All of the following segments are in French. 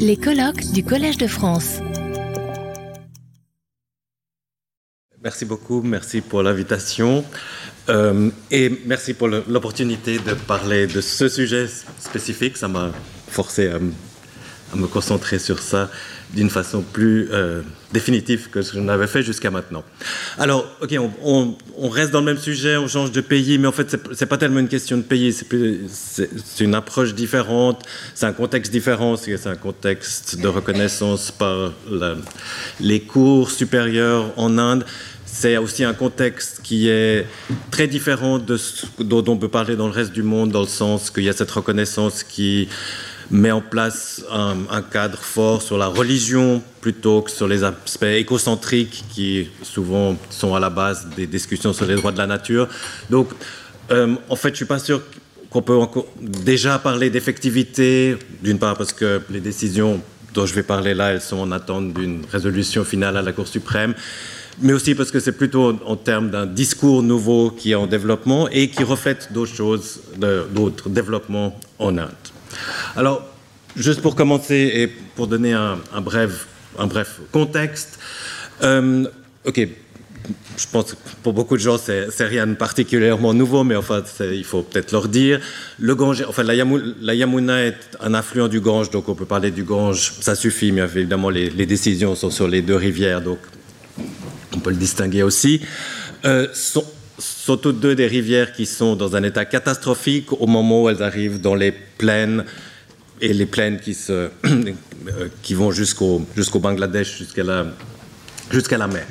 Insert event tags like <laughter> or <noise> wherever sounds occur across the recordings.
Les colloques du Collège de France. Merci beaucoup, merci pour l'invitation euh, et merci pour l'opportunité de parler de ce sujet spécifique. Ça m'a forcé à, à, me concentrer sur ça d'une façon plus euh, définitive que ce que je n'avais fait jusqu'à maintenant. Alors, ok, on, reste dans le même sujet, on change de pays, mais en fait, ce n'est pas tellement une question de pays, c'est une approche différente, c'est un contexte différent, c'est un contexte de reconnaissance par les cours supérieurs en Inde. C'est aussi un contexte qui est très différent de ce dont on peut parler dans le reste du monde, dans le sens qu'il y a cette reconnaissance qui met en place un, cadre fort sur la religion plutôt que sur les aspects écocentriques qui souvent sont à la base des discussions sur les droits de la nature. Donc, euh, en fait, je ne suis pas sûr qu'on peut encore déjà parler d'effectivité, d'une part parce que les décisions dont je vais parler là, elles sont en attente d'une résolution finale à la Cour suprême, mais aussi parce que c'est plutôt en termes d'un discours nouveau qui est en développement et qui reflète d'autres choses, d'autres développements en Inde. Alors, juste pour commencer et pour donner un, bref, contexte, euh, ok, je pense que pour beaucoup de gens, c'est rien de particulièrement nouveau, mais enfin, il faut peut-être leur dire. Le Gange, enfin, la, Yamu, la, Yamuna est un affluent du Gange, donc on peut parler du Gange, ça suffit, mais évidemment, les, décisions sont sur les deux rivières, donc on peut le distinguer aussi. Euh, sont toutes deux des rivières qui sont dans un état catastrophique au moment où elles arrivent dans les plaines et les plaines qui, se, <clears throat> qui vont jusqu'au jusqu'au Bangladesh, jusqu'à la, jusqu'à la mer.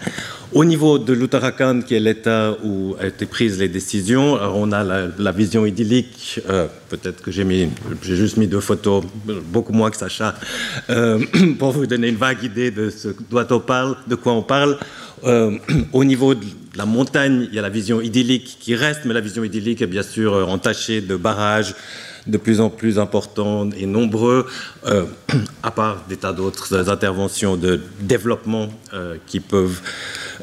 Au niveau de l'Uttarakhand, qui est l'état où ont été prises les décisions, on a la, vision idyllique. Euh, Peut-être que j'ai juste mis deux photos, beaucoup moins que Sacha, euh, <clears throat> pour vous donner une vague idée de ce dont on parle, de quoi on parle. Euh, <clears throat> au niveau de la montagne, il y a la vision idyllique qui reste, mais la vision idyllique est bien sûr entachée de barrages de plus en plus importants et nombreux, euh, <clears throat> à part des tas d'autres interventions de développement euh, qui peuvent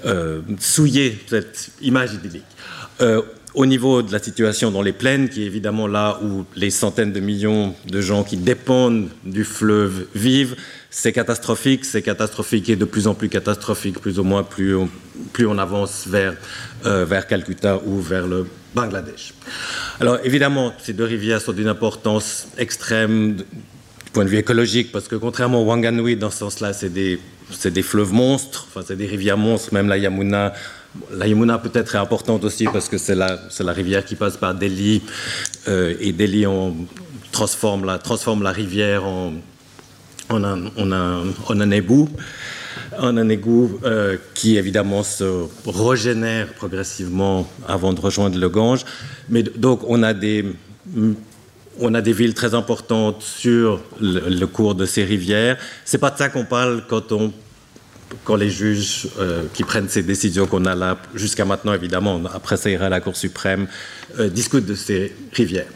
euh, souiller cette image idyllique. Au niveau de la situation dans les plaines, qui est évidemment là où les centaines de millions de gens qui dépendent du fleuve vivent, c'est catastrophique, c'est catastrophique et de plus en plus catastrophique, plus ou moins plus on, plus on avance vers, euh, vers Calcutta ou vers le Bangladesh. Alors évidemment, ces deux rivières sont d'une importance extrême du point de vue écologique, parce que contrairement au Wanganui, dans ce sens-là, c'est des, des fleuves monstres, enfin c'est des rivières monstres, même la Yamuna. La Yamuna peut-être est importante aussi parce que c'est la, la rivière qui passe par Delhi, euh, et Delhi on transforme la, transforme la rivière en, a, on a, on a un égout, a un égout euh, qui évidemment se régénère progressivement avant de rejoindre le Gange. Mais donc on a des, on a des villes très importantes sur le, le cours de ces rivières. C'est pas de ça qu'on parle quand on quand les juges euh, qui prennent ces décisions qu'on a là jusqu'à maintenant évidemment après ça ira à la Cour suprême euh, discutent de ces rivières.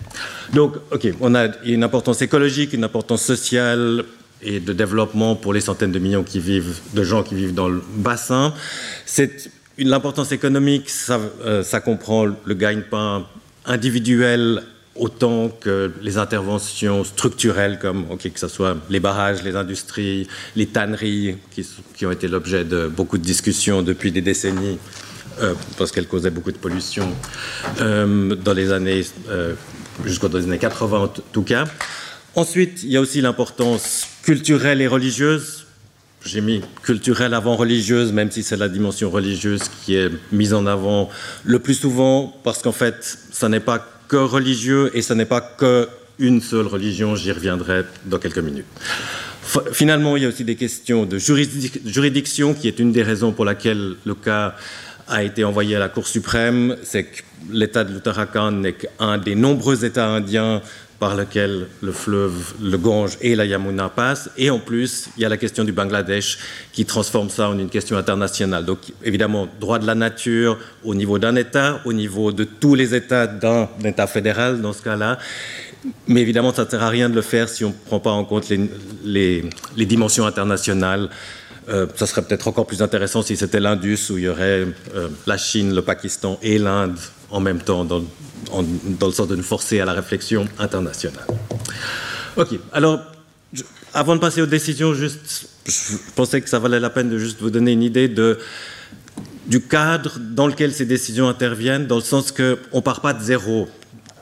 Donc ok on a une importance écologique, une importance sociale, et de développement pour les centaines de millions de gens qui vivent dans le bassin. C'est l'importance économique, ça, euh, ça comprend le gagne-pain individuel autant que les interventions structurelles comme okay, que ce soit les barrages, les industries, les tanneries qui, ont été l'objet de beaucoup de discussions depuis des décennies euh, parce qu'elles causaient beaucoup de pollution euh, dans les années euh, jusqu'aux années 80 en tout cas. Ensuite, il y a aussi l'importance culturelle et religieuse. J'ai mis culturelle avant religieuse, même si c'est la dimension religieuse qui est mise en avant le plus souvent, parce qu'en fait, ce n'est pas que religieux et ce n'est pas que une seule religion, j'y reviendrai dans quelques minutes. Finalement, il y a aussi des questions de juridic juridiction, qui est une des raisons pour laquelle le cas a été envoyé à la Cour suprême, c'est que l'État de l'Uttarakhand n'est qu'un des nombreux États indiens par lequel le fleuve, le Gange et la Yamuna passent. Et en plus, il y a la question du Bangladesh qui transforme ça en une question internationale. Donc évidemment, droit de la nature au niveau d'un État, au niveau de tous les États d'un État fédéral dans ce cas-là. Mais évidemment, ça ne sert à rien de le faire si on ne prend pas en compte les, les, dimensions internationales. Euh, ça serait peut-être encore plus intéressant si c'était l'Indus où il y aurait euh, la Chine, le Pakistan et l'Inde en même temps dans, dans le sens de nous forcer à la réflexion internationale. Ok, alors avant de passer aux décisions, juste, je pensais que ça valait la peine de juste vous donner une idée de, du cadre dans lequel ces décisions interviennent, dans le sens qu'on ne part pas de zéro.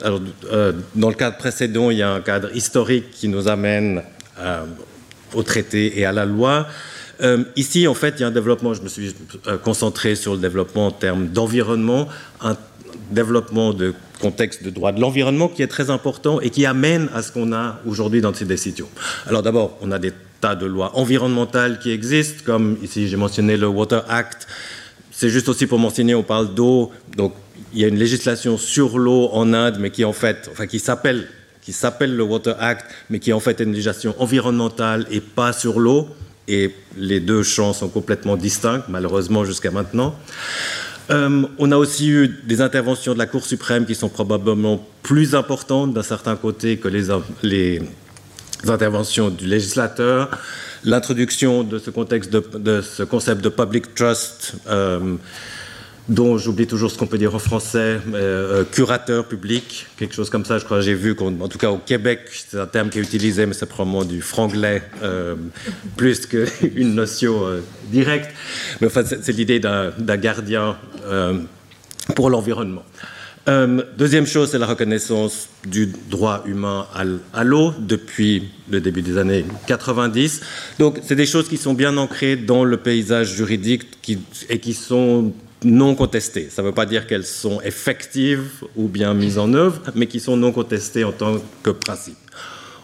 Alors, euh, dans le cadre précédent, il y a un cadre historique qui nous amène euh, au traité et à la loi. Euh, ici, en fait, il y a un développement, je me suis euh, concentré sur le développement en termes d'environnement, un développement de contexte de droit de l'environnement qui est très important et qui amène à ce qu'on a aujourd'hui dans ces décisions. Alors d'abord, on a des tas de lois environnementales qui existent, comme ici j'ai mentionné le Water Act. C'est juste aussi pour mentionner, on parle d'eau, donc il y a une législation sur l'eau en Inde, mais qui en fait, enfin qui s'appelle qui s'appelle le Water Act, mais qui en fait est une législation environnementale et pas sur l'eau et les deux champs sont complètement distincts, malheureusement jusqu'à maintenant. Euh, on a aussi eu des interventions de la Cour suprême qui sont probablement plus importantes d'un certain côté que les, interventions du législateur. L'introduction de ce contexte de, ce concept de public trust euh, dont j'oublie toujours ce qu'on peut dire en français, euh, curateur public, quelque chose comme ça. Je crois j'ai vu qu'en tout cas au Québec, c'est un terme qui est utilisé, mais c'est probablement du franglais euh, plus qu'une <laughs> notion euh, directe. Mais enfin, c'est l'idée d'un gardien euh, pour l'environnement. Deuxième chose, c'est la reconnaissance du droit humain à, l'eau depuis le début des années 90. Donc, c'est des choses qui sont bien ancrées dans le paysage juridique et qui sont non contestées. Ça ne veut pas dire qu'elles sont effectives ou bien mises en œuvre, mais qui sont non contestées en tant que principe.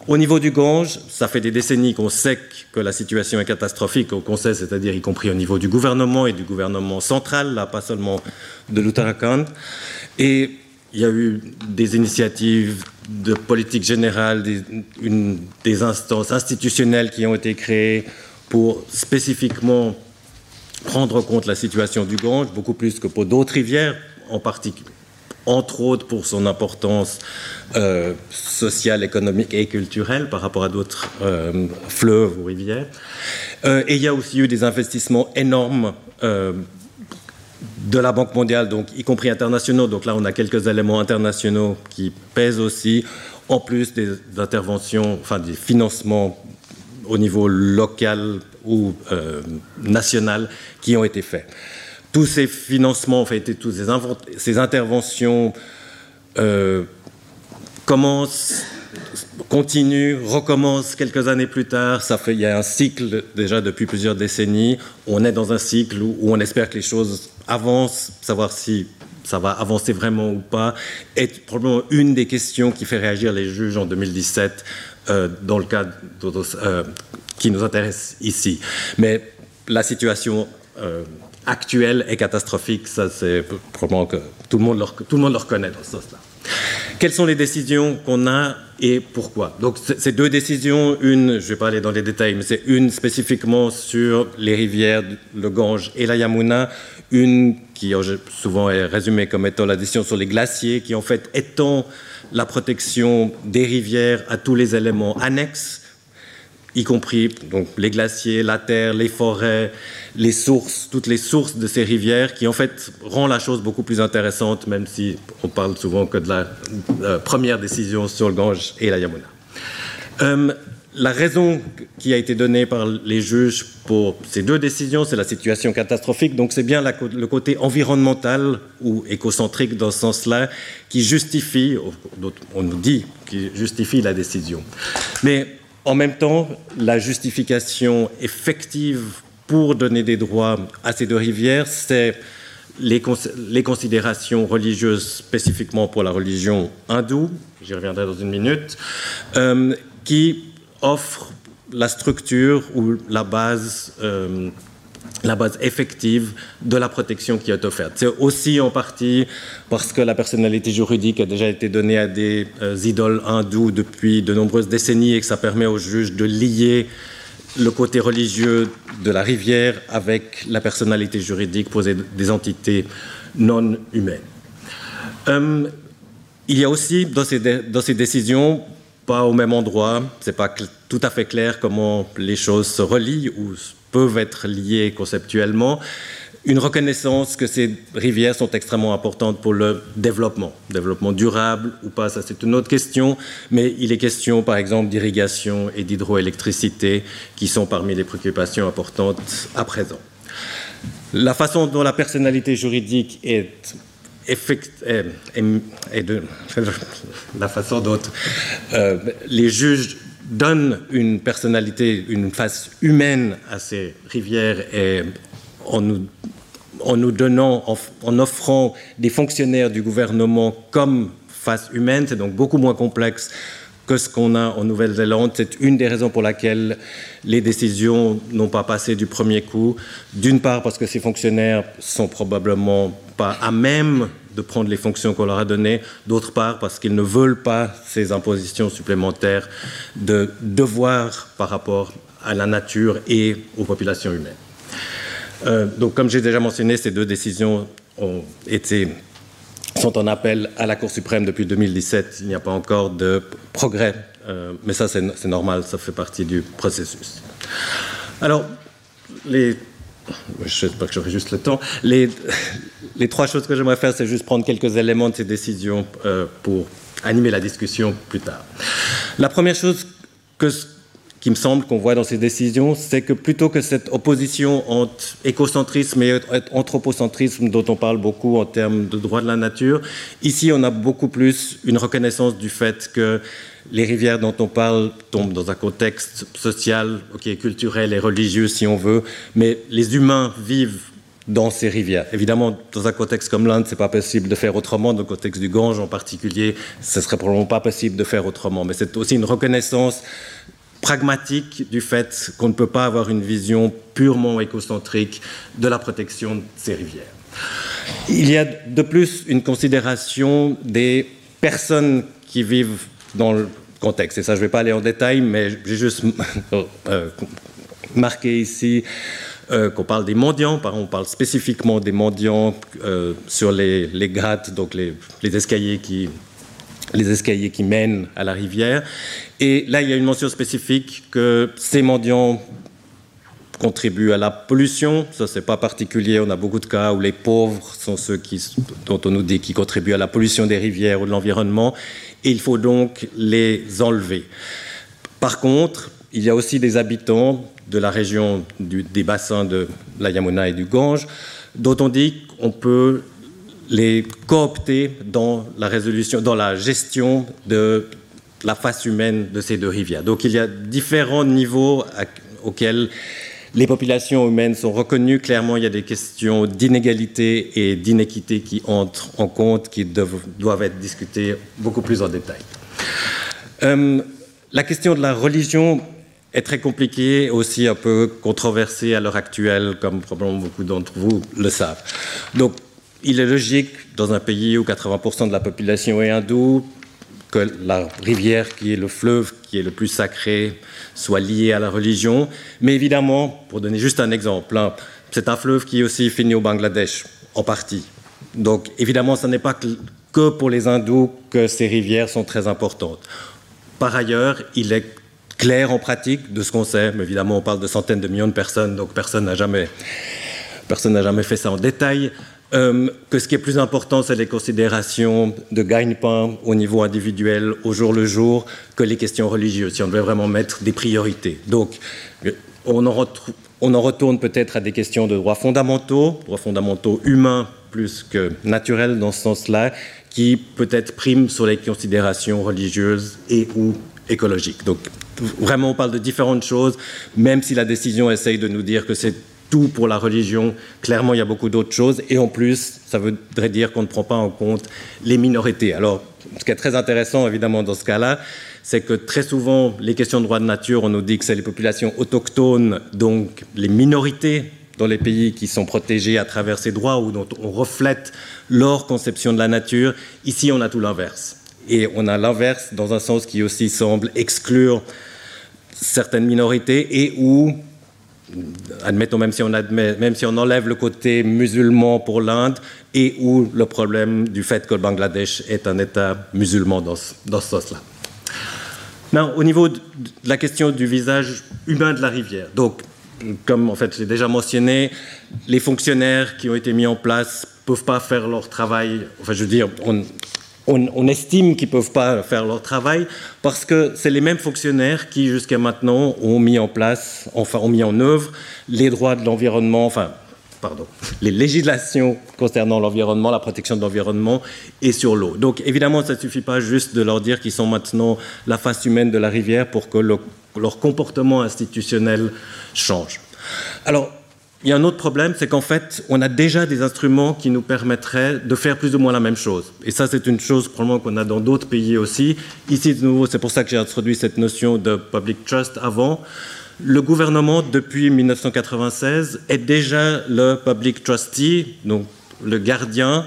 Au niveau du Gange, ça fait des décennies qu'on sait que la situation est catastrophique, qu'on sait, c'est-à-dire y compris au niveau du gouvernement et du gouvernement central, là, pas seulement de l'Uttarakhand. Et il y a eu des initiatives de politique générale, des, des instances institutionnelles qui ont été créées pour spécifiquement prendre en compte la situation du Gange, beaucoup plus que pour d'autres rivières, en particulier, entre autres pour son importance euh, sociale, économique et culturelle par rapport à d'autres euh, fleuves ou rivières. Euh, et il y a aussi eu des investissements énormes de la Banque mondiale, donc y compris internationaux. Donc là, on a quelques éléments internationaux qui pèsent aussi, en plus des interventions, enfin des financements au niveau local ou euh, national qui ont été faits. Tous ces financements, en fait, toutes ces, interventions euh, commencent, continuent, recommencent quelques années plus tard. Il y a un cycle déjà depuis plusieurs décennies. On est dans un cycle où, on espère que les choses avancent, savoir si ça va avancer vraiment ou pas, est probablement une des questions qui fait réagir les juges en 2017 euh, dans le cas euh, qui nous intéresse ici. Mais la situation euh, actuelle est catastrophique, ça c'est probablement que tout le monde le, tout le monde le reconnaît dans ce sens-là. Quelles sont les décisions qu'on a et pourquoi? Donc ces deux décisions, une, je ne vais pas aller dans les détails, mais c'est une spécifiquement sur les rivières, le Gange et la Yamuna, une qui souvent est résumée comme étant la décision sur les glaciers, qui en fait étend la protection des rivières à tous les éléments annexes, y compris donc, les glaciers, la terre, les forêts, les sources, toutes les sources de ces rivières, qui en fait rend la chose beaucoup plus intéressante, même si on parle souvent que de la euh, première décision sur le Gange et la Yamuna. Euh, la raison qui a été donnée par les juges pour ces deux décisions, c'est la situation catastrophique. Donc c'est bien le côté environnemental ou écocentrique dans ce sens-là qui justifie, on nous dit, qui justifie la décision. Mais en même temps, la justification effective pour donner des droits à ces deux rivières, c'est les, cons les, considérations religieuses spécifiquement pour la religion hindoue, j'y reviendrai dans une minute, euh, qui offre la structure ou la base, euh, la base effective de la protection qui est offerte. C'est aussi en partie parce que la personnalité juridique a déjà été donnée à des euh, idoles hindous depuis de nombreuses décennies et que ça permet aux juges de lier le côté religieux de la rivière avec la personnalité juridique pour des entités non humaines. Euh, il y a aussi dans ces, dans ces décisions pas au même endroit. C'est pas tout à fait clair comment les choses se relient ou peuvent être liées conceptuellement. une reconnaissance que ces rivières sont extrêmement importantes pour le développement, développement durable ou pas, ça c'est une autre question, mais il est question par exemple d'irrigation et d'hydroélectricité qui sont parmi les préoccupations importantes à présent. La façon dont la personnalité juridique est et, de <laughs> la façon dont euh, les juges donnent une personnalité, une face humaine à ces rivières et en nous, en donnant, en, offrant des fonctionnaires du gouvernement comme face humaine, c'est donc beaucoup moins complexe que ce qu'on a en Nouvelle-Zélande. C'est une des raisons pour laquelle les décisions n'ont pas passé du premier coup. D'une part parce que ces fonctionnaires sont probablement pas à même de prendre les fonctions qu'on leur a données, d'autre part parce qu'ils ne veulent pas ces impositions supplémentaires de devoir par rapport à la nature et aux populations humaines. Euh, donc, comme j'ai déjà mentionné, ces deux décisions ont été, sont en appel à la Cour suprême depuis 2017. Il n'y a pas encore de progrès, euh, mais ça, c'est normal, ça fait partie du processus. Alors, les je ne sais pas que j'aurai juste le temps. Les, les trois choses que j'aimerais faire, c'est juste prendre quelques éléments de ces décisions euh, pour animer la discussion plus tard. La première chose que, qui me semble qu'on voit dans ces décisions, c'est que plutôt que cette opposition entre écocentrisme et anthropocentrisme dont on parle beaucoup en termes de droit de la nature, ici on a beaucoup plus une reconnaissance du fait que les rivières dont on parle tombent dans un contexte social, culturel et religieux si on veut, mais les humains vivent dans ces rivières. Évidemment, dans un contexte comme l'Inde, c'est pas possible de faire autrement. Dans le contexte du Gange en particulier, ce serait probablement pas possible de faire autrement. Mais c'est aussi une reconnaissance pragmatique du fait qu'on ne peut pas avoir une vision purement écocentrique de la protection de ces rivières. Il y a de plus une considération des personnes qui vivent dans le contexte. Et ça, je ne vais pas aller en détail, mais j'ai juste <laughs> euh, marqué ici euh, qu'on parle des mendiants, on parle spécifiquement des mendiants euh, sur les, les, grattes, donc les, les, escaliers qui, les escaliers qui mènent à la rivière. Et là, il y a une mention spécifique que ces mendiants contribuent à la pollution. Ça, c'est pas particulier. On a beaucoup de cas où les pauvres sont ceux dont on nous dit qui contribuent à la pollution des rivières ou de l'environnement et il faut donc les enlever. Par contre, il y a aussi des habitants de la région des bassins de la Yamuna et du Gange dont on dit qu'on peut les coopter dans la résolution, dans la gestion de la face humaine de ces deux rivières. Donc il y a différents niveaux auxquels les populations humaines sont reconnues. Clairement, il y a des questions d'inégalité et d'inéquité qui entrent en compte, qui doivent, être discutées beaucoup plus en détail. Euh, la question de la religion est très compliquée, aussi un peu controversée à l'heure actuelle, comme probablement beaucoup d'entre vous le savent. Donc, il est logique, dans un pays où 80% de la population est hindoue, que la rivière qui est le fleuve qui est le plus sacré soit lié à la religion. Mais évidemment, pour donner juste un exemple, hein, c'est un fleuve qui est aussi fini au Bangladesh, en partie. Donc évidemment, ce n'est pas que pour les hindous que ces rivières sont très importantes. Par ailleurs, il est clair en pratique de ce qu'on sait, mais évidemment on parle de centaines de millions de personnes, donc personne n'a jamais, personne n'a jamais fait ça en détail, euh, que ce qui est plus important, c'est les considérations de gagne-pain au niveau individuel, au jour le jour, que les questions religieuses, si on devait vraiment mettre des priorités. Donc, on en, on en retourne peut-être à des questions de droits fondamentaux, droits fondamentaux humains plus que naturels dans ce sens-là, qui peut-être priment sur les considérations religieuses et ou écologiques. Donc, vraiment, on parle de différentes choses, même si la décision essaye de nous dire que c'est tout pour la religion. Clairement, il y a beaucoup d'autres choses. Et en plus, ça voudrait dire qu'on ne prend pas en compte les minorités. Alors, ce qui est très intéressant, évidemment, dans ce cas-là, c'est que très souvent, les questions de droits de nature, on nous dit que c'est les populations autochtones, donc les minorités dans les pays qui sont protégés à travers ces droits ou dont on reflète leur conception de la nature. Ici, on a tout l'inverse. Et on a l'inverse dans un sens qui aussi semble exclure certaines minorités et où admettons même si on admet, même si on enlève le côté musulman pour l'Inde et ou le problème du fait que le Bangladesh est un État musulman dans, dans ce sens-là. Maintenant, au niveau de la question du visage humain de la rivière, donc comme en fait j'ai déjà mentionné, les fonctionnaires qui ont été mis en place ne peuvent pas faire leur travail. Enfin, je veux dire, on, on, estime qu'ils ne peuvent pas faire leur travail parce que c'est les mêmes fonctionnaires qui, jusqu'à maintenant, ont mis en place, enfin, ont mis en œuvre les droits de l'environnement, enfin, pardon, les législations concernant l'environnement, la protection de l'environnement et sur l'eau. Donc, évidemment, ça ne suffit pas juste de leur dire qu'ils sont maintenant la face humaine de la rivière pour que leur comportement institutionnel change. Alors, il y a un autre problème, c'est qu'en fait, on a déjà des instruments qui nous permettraient de faire plus ou moins la même chose. Et ça, c'est une chose probablement qu'on a dans d'autres pays aussi. Ici, de nouveau, c'est pour ça que j'ai introduit cette notion de public trust avant. Le gouvernement, depuis 1996, est déjà le public trustee, donc le gardien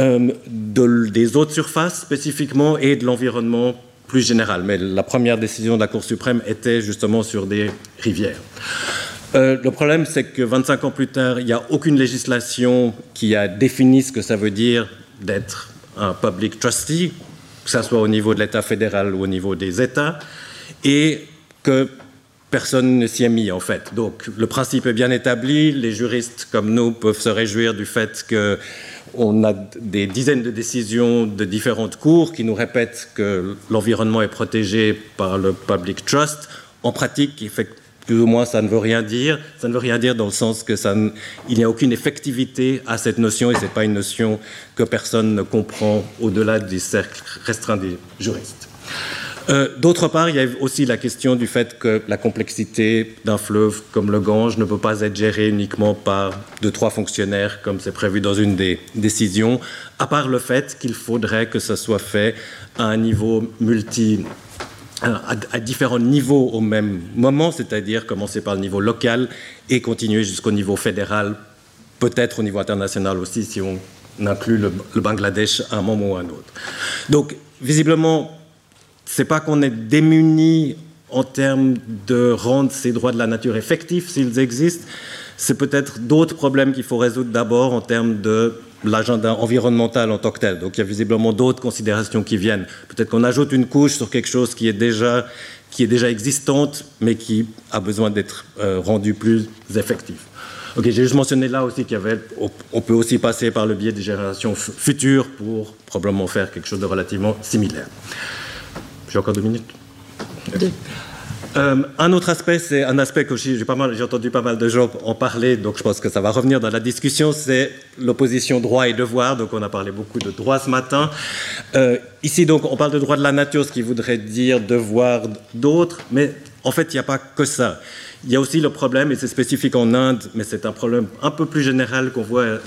euh, des eaux de surface spécifiquement et de l'environnement plus général. Mais la première décision de la Cour suprême était justement sur des rivières. Euh, le problème, c'est que 25 ans plus tard, il n'y a aucune législation qui a défini ce que ça veut dire d'être un public trustee, que ce soit au niveau de l'État fédéral ou au niveau des États, et que personne ne s'y est mis en fait. Donc le principe est bien établi, les juristes comme nous peuvent se réjouir du fait qu'on a des dizaines de décisions de différentes cours qui nous répètent que l'environnement est protégé par le public trust. En pratique, plus ou moins, ça ne veut rien dire. Ça ne veut rien dire dans le sens que ça il n'y a aucune effectivité à cette notion et ce n'est pas une notion que personne ne comprend au-delà des cercles restreints des juristes. Euh, d'autre part, il y a aussi la question du fait que la complexité d'un fleuve comme le Gange ne peut pas être gérée uniquement par deux, trois fonctionnaires, comme c'est prévu dans une des décisions, à part le fait qu'il faudrait que ça soit fait à un niveau multi à, différents niveaux au même moment, c'est-à-dire commencer par le niveau local et continuer jusqu'au niveau fédéral, peut-être au niveau international aussi, si on inclut le, Bangladesh à un moment ou à un autre. Donc, visiblement, c'est pas qu'on est démuni en termes de rendre ces droits de la nature effectifs s'ils existent, c'est peut-être d'autres problèmes qu'il faut résoudre d'abord en termes de l'agenda environnemental en tant que tel. Donc il y a visiblement d'autres considérations qui viennent. Peut-être qu'on ajoute une couche sur quelque chose qui est déjà, qui est déjà existante, mais qui a besoin d'être euh, rendu plus effectif. Ok, j'ai juste mentionné là aussi qu'il y avait, on peut aussi passer par le biais des générations futures pour probablement faire quelque chose de relativement similaire. J'ai encore deux minutes. Euh, un autre aspect, c'est un aspect que j'ai entendu pas mal de gens en parler, donc je pense que ça va revenir dans la discussion, c'est l'opposition droit et devoir. Donc on a parlé beaucoup de droit ce matin. Euh, ici, donc, on parle de droit de la nature, ce qui voudrait dire devoir d'autres, mais en fait, il n'y a pas que ça. Il y a aussi le problème, et c'est spécifique en Inde, mais c'est un problème un peu plus général qu'on voit euh,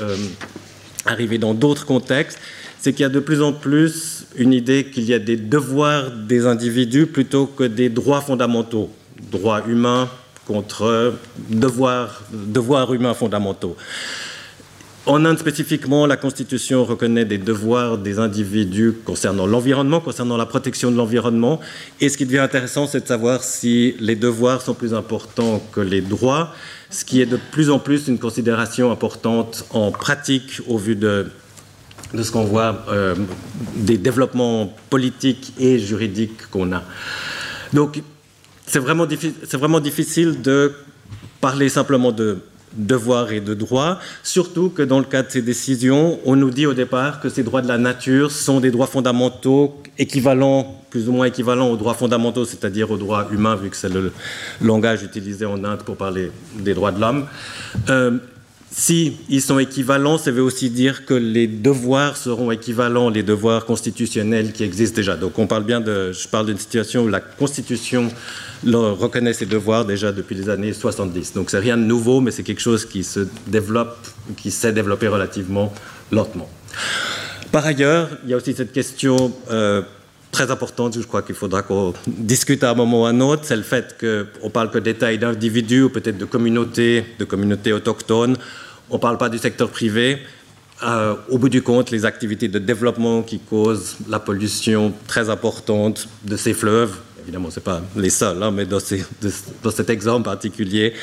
arriver dans d'autres contextes, c'est qu'il y a de plus en plus une idée qu'il y a des devoirs des individus plutôt que des droits fondamentaux, droits humains contre devoirs, devoirs humains fondamentaux. En Inde spécifiquement, la Constitution reconnaît des devoirs des individus concernant l'environnement, concernant la protection de l'environnement. Et ce qui devient intéressant, c'est de savoir si les devoirs sont plus importants que les droits, ce qui est de plus en plus une considération importante en pratique au vu de de ce qu'on voit euh, des développements politiques et juridiques qu'on a. Donc, c'est vraiment, vraiment, difficile de parler simplement de devoirs et de droits, surtout que dans le cas de ces décisions, on nous dit au départ que ces droits de la nature sont des droits fondamentaux équivalents, plus ou moins équivalents aux droits fondamentaux, c'est-à-dire aux droits humains, vu que c'est le langage utilisé en Inde pour parler des droits de l'homme. Euh, si ils sont équivalents, ça veut aussi dire que les devoirs seront équivalents, les devoirs constitutionnels qui existent déjà. Donc on parle bien de, je parle d'une situation où la Constitution reconnaît ces devoirs déjà depuis les années 70. Donc c'est rien de nouveau, mais c'est quelque chose qui se développe, qui s'est développé relativement lentement. Par ailleurs, il y a aussi cette question euh, très importante, je crois qu'il faudra qu'on discute à un moment ou à un autre, c'est le fait qu'on parle que d'État et d'individus, ou peut-être de communautés, de communautés autochtones. On ne parle pas du secteur privé. Euh, au bout du compte, les activités de développement qui causent la pollution très importante de ces fleuves, évidemment, ce n'est pas les seuls, hein, mais dans, cet exemple particulier,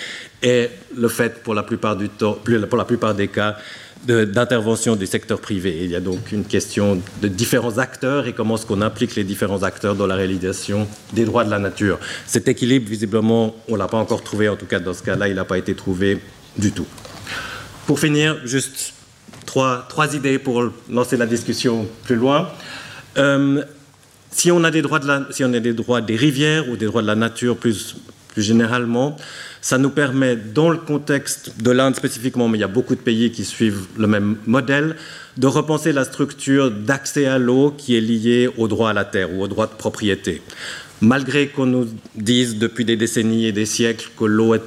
est le fait, pour la plupart, du temps, pour la plupart des cas, d'intervention du secteur privé. Il y a donc une question de différents acteurs et comment est-ce qu'on implique les différents acteurs dans la réalisation des droits de la nature. Cet équilibre, visiblement, on ne l'a pas encore trouvé, en tout cas dans ce cas-là, il n'a pas été trouvé du tout. Pour finir, juste trois, trois idées pour lancer la discussion plus loin. Euh, si on a des droits, de la, si on a des droits des rivières ou des droits de la nature plus, plus généralement, ça nous permet, dans le contexte de l'Inde spécifiquement, mais il y a beaucoup de pays qui suivent le même modèle, de repenser la structure d'accès à l'eau qui est liée au droit à la terre ou au droit de propriété. Malgré qu'on nous dise depuis des décennies et des siècles que l'eau est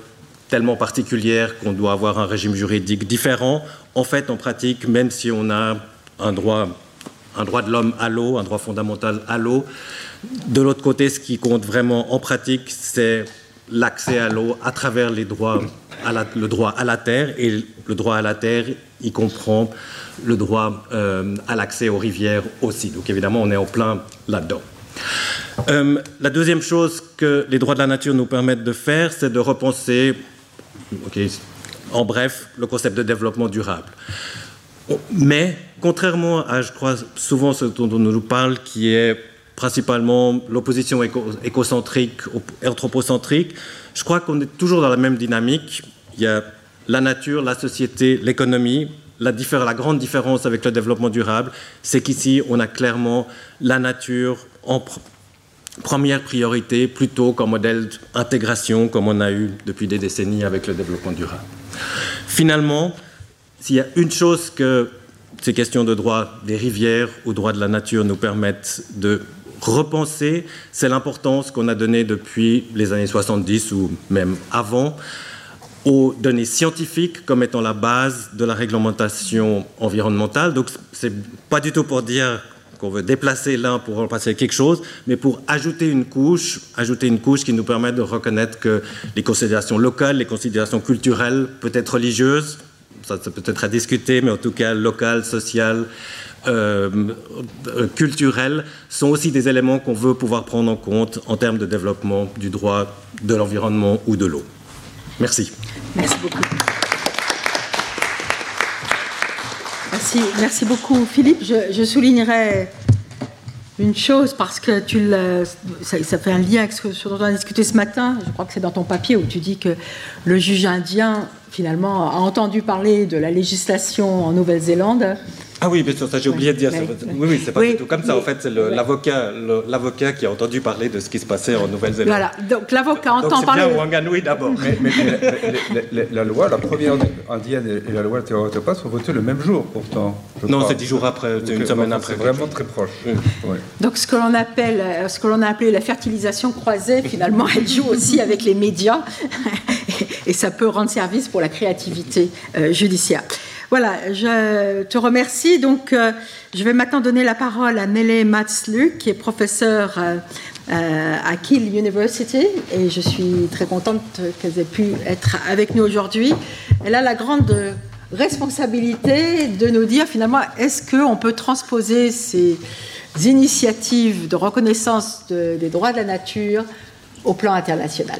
tellement particulière qu'on doit avoir un régime juridique différent, en fait, en pratique, même si on a un droit, un droit de l'homme à l'eau, un droit fondamental à l'eau, de l'autre côté, ce qui compte vraiment en pratique, c'est l'accès à l'eau à travers les droits le droit à la terre. Et le droit à la terre, il comprend le droit euh, à l'accès aux rivières aussi. Donc évidemment, on est en plein là-dedans. Euh, la deuxième chose que les droits de la nature nous permettent de faire, c'est de repenser, en bref, le concept de développement durable. Mais, contrairement à, je crois, souvent ce dont on nous parle, qui est principalement l'opposition écocentrique, anthropocentrique. Je crois qu'on est toujours dans la même dynamique. Il y a la nature, la société, l'économie. La, grande différence avec le développement durable, c'est qu'ici, on a clairement la nature en première priorité, plutôt qu'en modèle d'intégration, comme on a eu depuis des décennies avec le développement durable. Finalement, s'il y a une chose que ces questions de droit des rivières ou droit de la nature nous permettent de repenser, c'est l'importance qu'on a donnée depuis les années 70 ou même avant aux données scientifiques comme étant la base de la réglementation environnementale. Donc, c'est pas du tout pour dire qu'on veut déplacer l'un pour remplacer quelque chose, mais pour ajouter une couche, ajouter une couche qui nous permet de reconnaître que les considérations locales, les considérations culturelles, peut-être religieuses, ça, ça peut être à discuter, mais en tout cas locales, sociales, euh, culturels sont aussi des éléments qu'on veut pouvoir prendre en compte en termes de développement du droit de l'environnement ou de l'eau. Merci. Merci beaucoup. Merci, merci beaucoup, Philippe. Je, soulignerai une chose parce que tu ça, fait un lien avec ce dont on a discuté ce matin. Je crois que c'est dans ton papier où tu dis que le juge indien finalement a entendu parler de la législation en Nouvelle-Zélande ah oui, bien sûr, ça j'ai oublié de dire. Oui, oui, c'est pas du tout comme ça. En fait, c'est l'avocat, l'avocat qui a entendu parler de ce qui se passait en Nouvelle-Zélande. Voilà, donc l'avocat entend parler. C'est bien Wanganui d'abord. Mais, mais, la loi, la première indienne et la loi Teotihuacan sont votées le même jour, pourtant. Non, c'est dix jours après, c'est une semaine après. C'est vraiment très proche. Donc ce que l'on appelle, euh, ce que l'on a appelé la fertilisation croisée, finalement, elle joue aussi avec les médias, <laughs> et ça peut rendre service pour la créativité euh, judiciaire. Voilà, je te remercie. Donc, euh, je vais maintenant donner la parole à Mele Matslu, qui est professeur euh, euh, à Kiel University, et je suis très contente qu'elle ait pu être avec nous aujourd'hui. Elle a la grande responsabilité de nous dire finalement, est-ce qu'on peut transposer ces initiatives de reconnaissance des droits de la nature au plan international?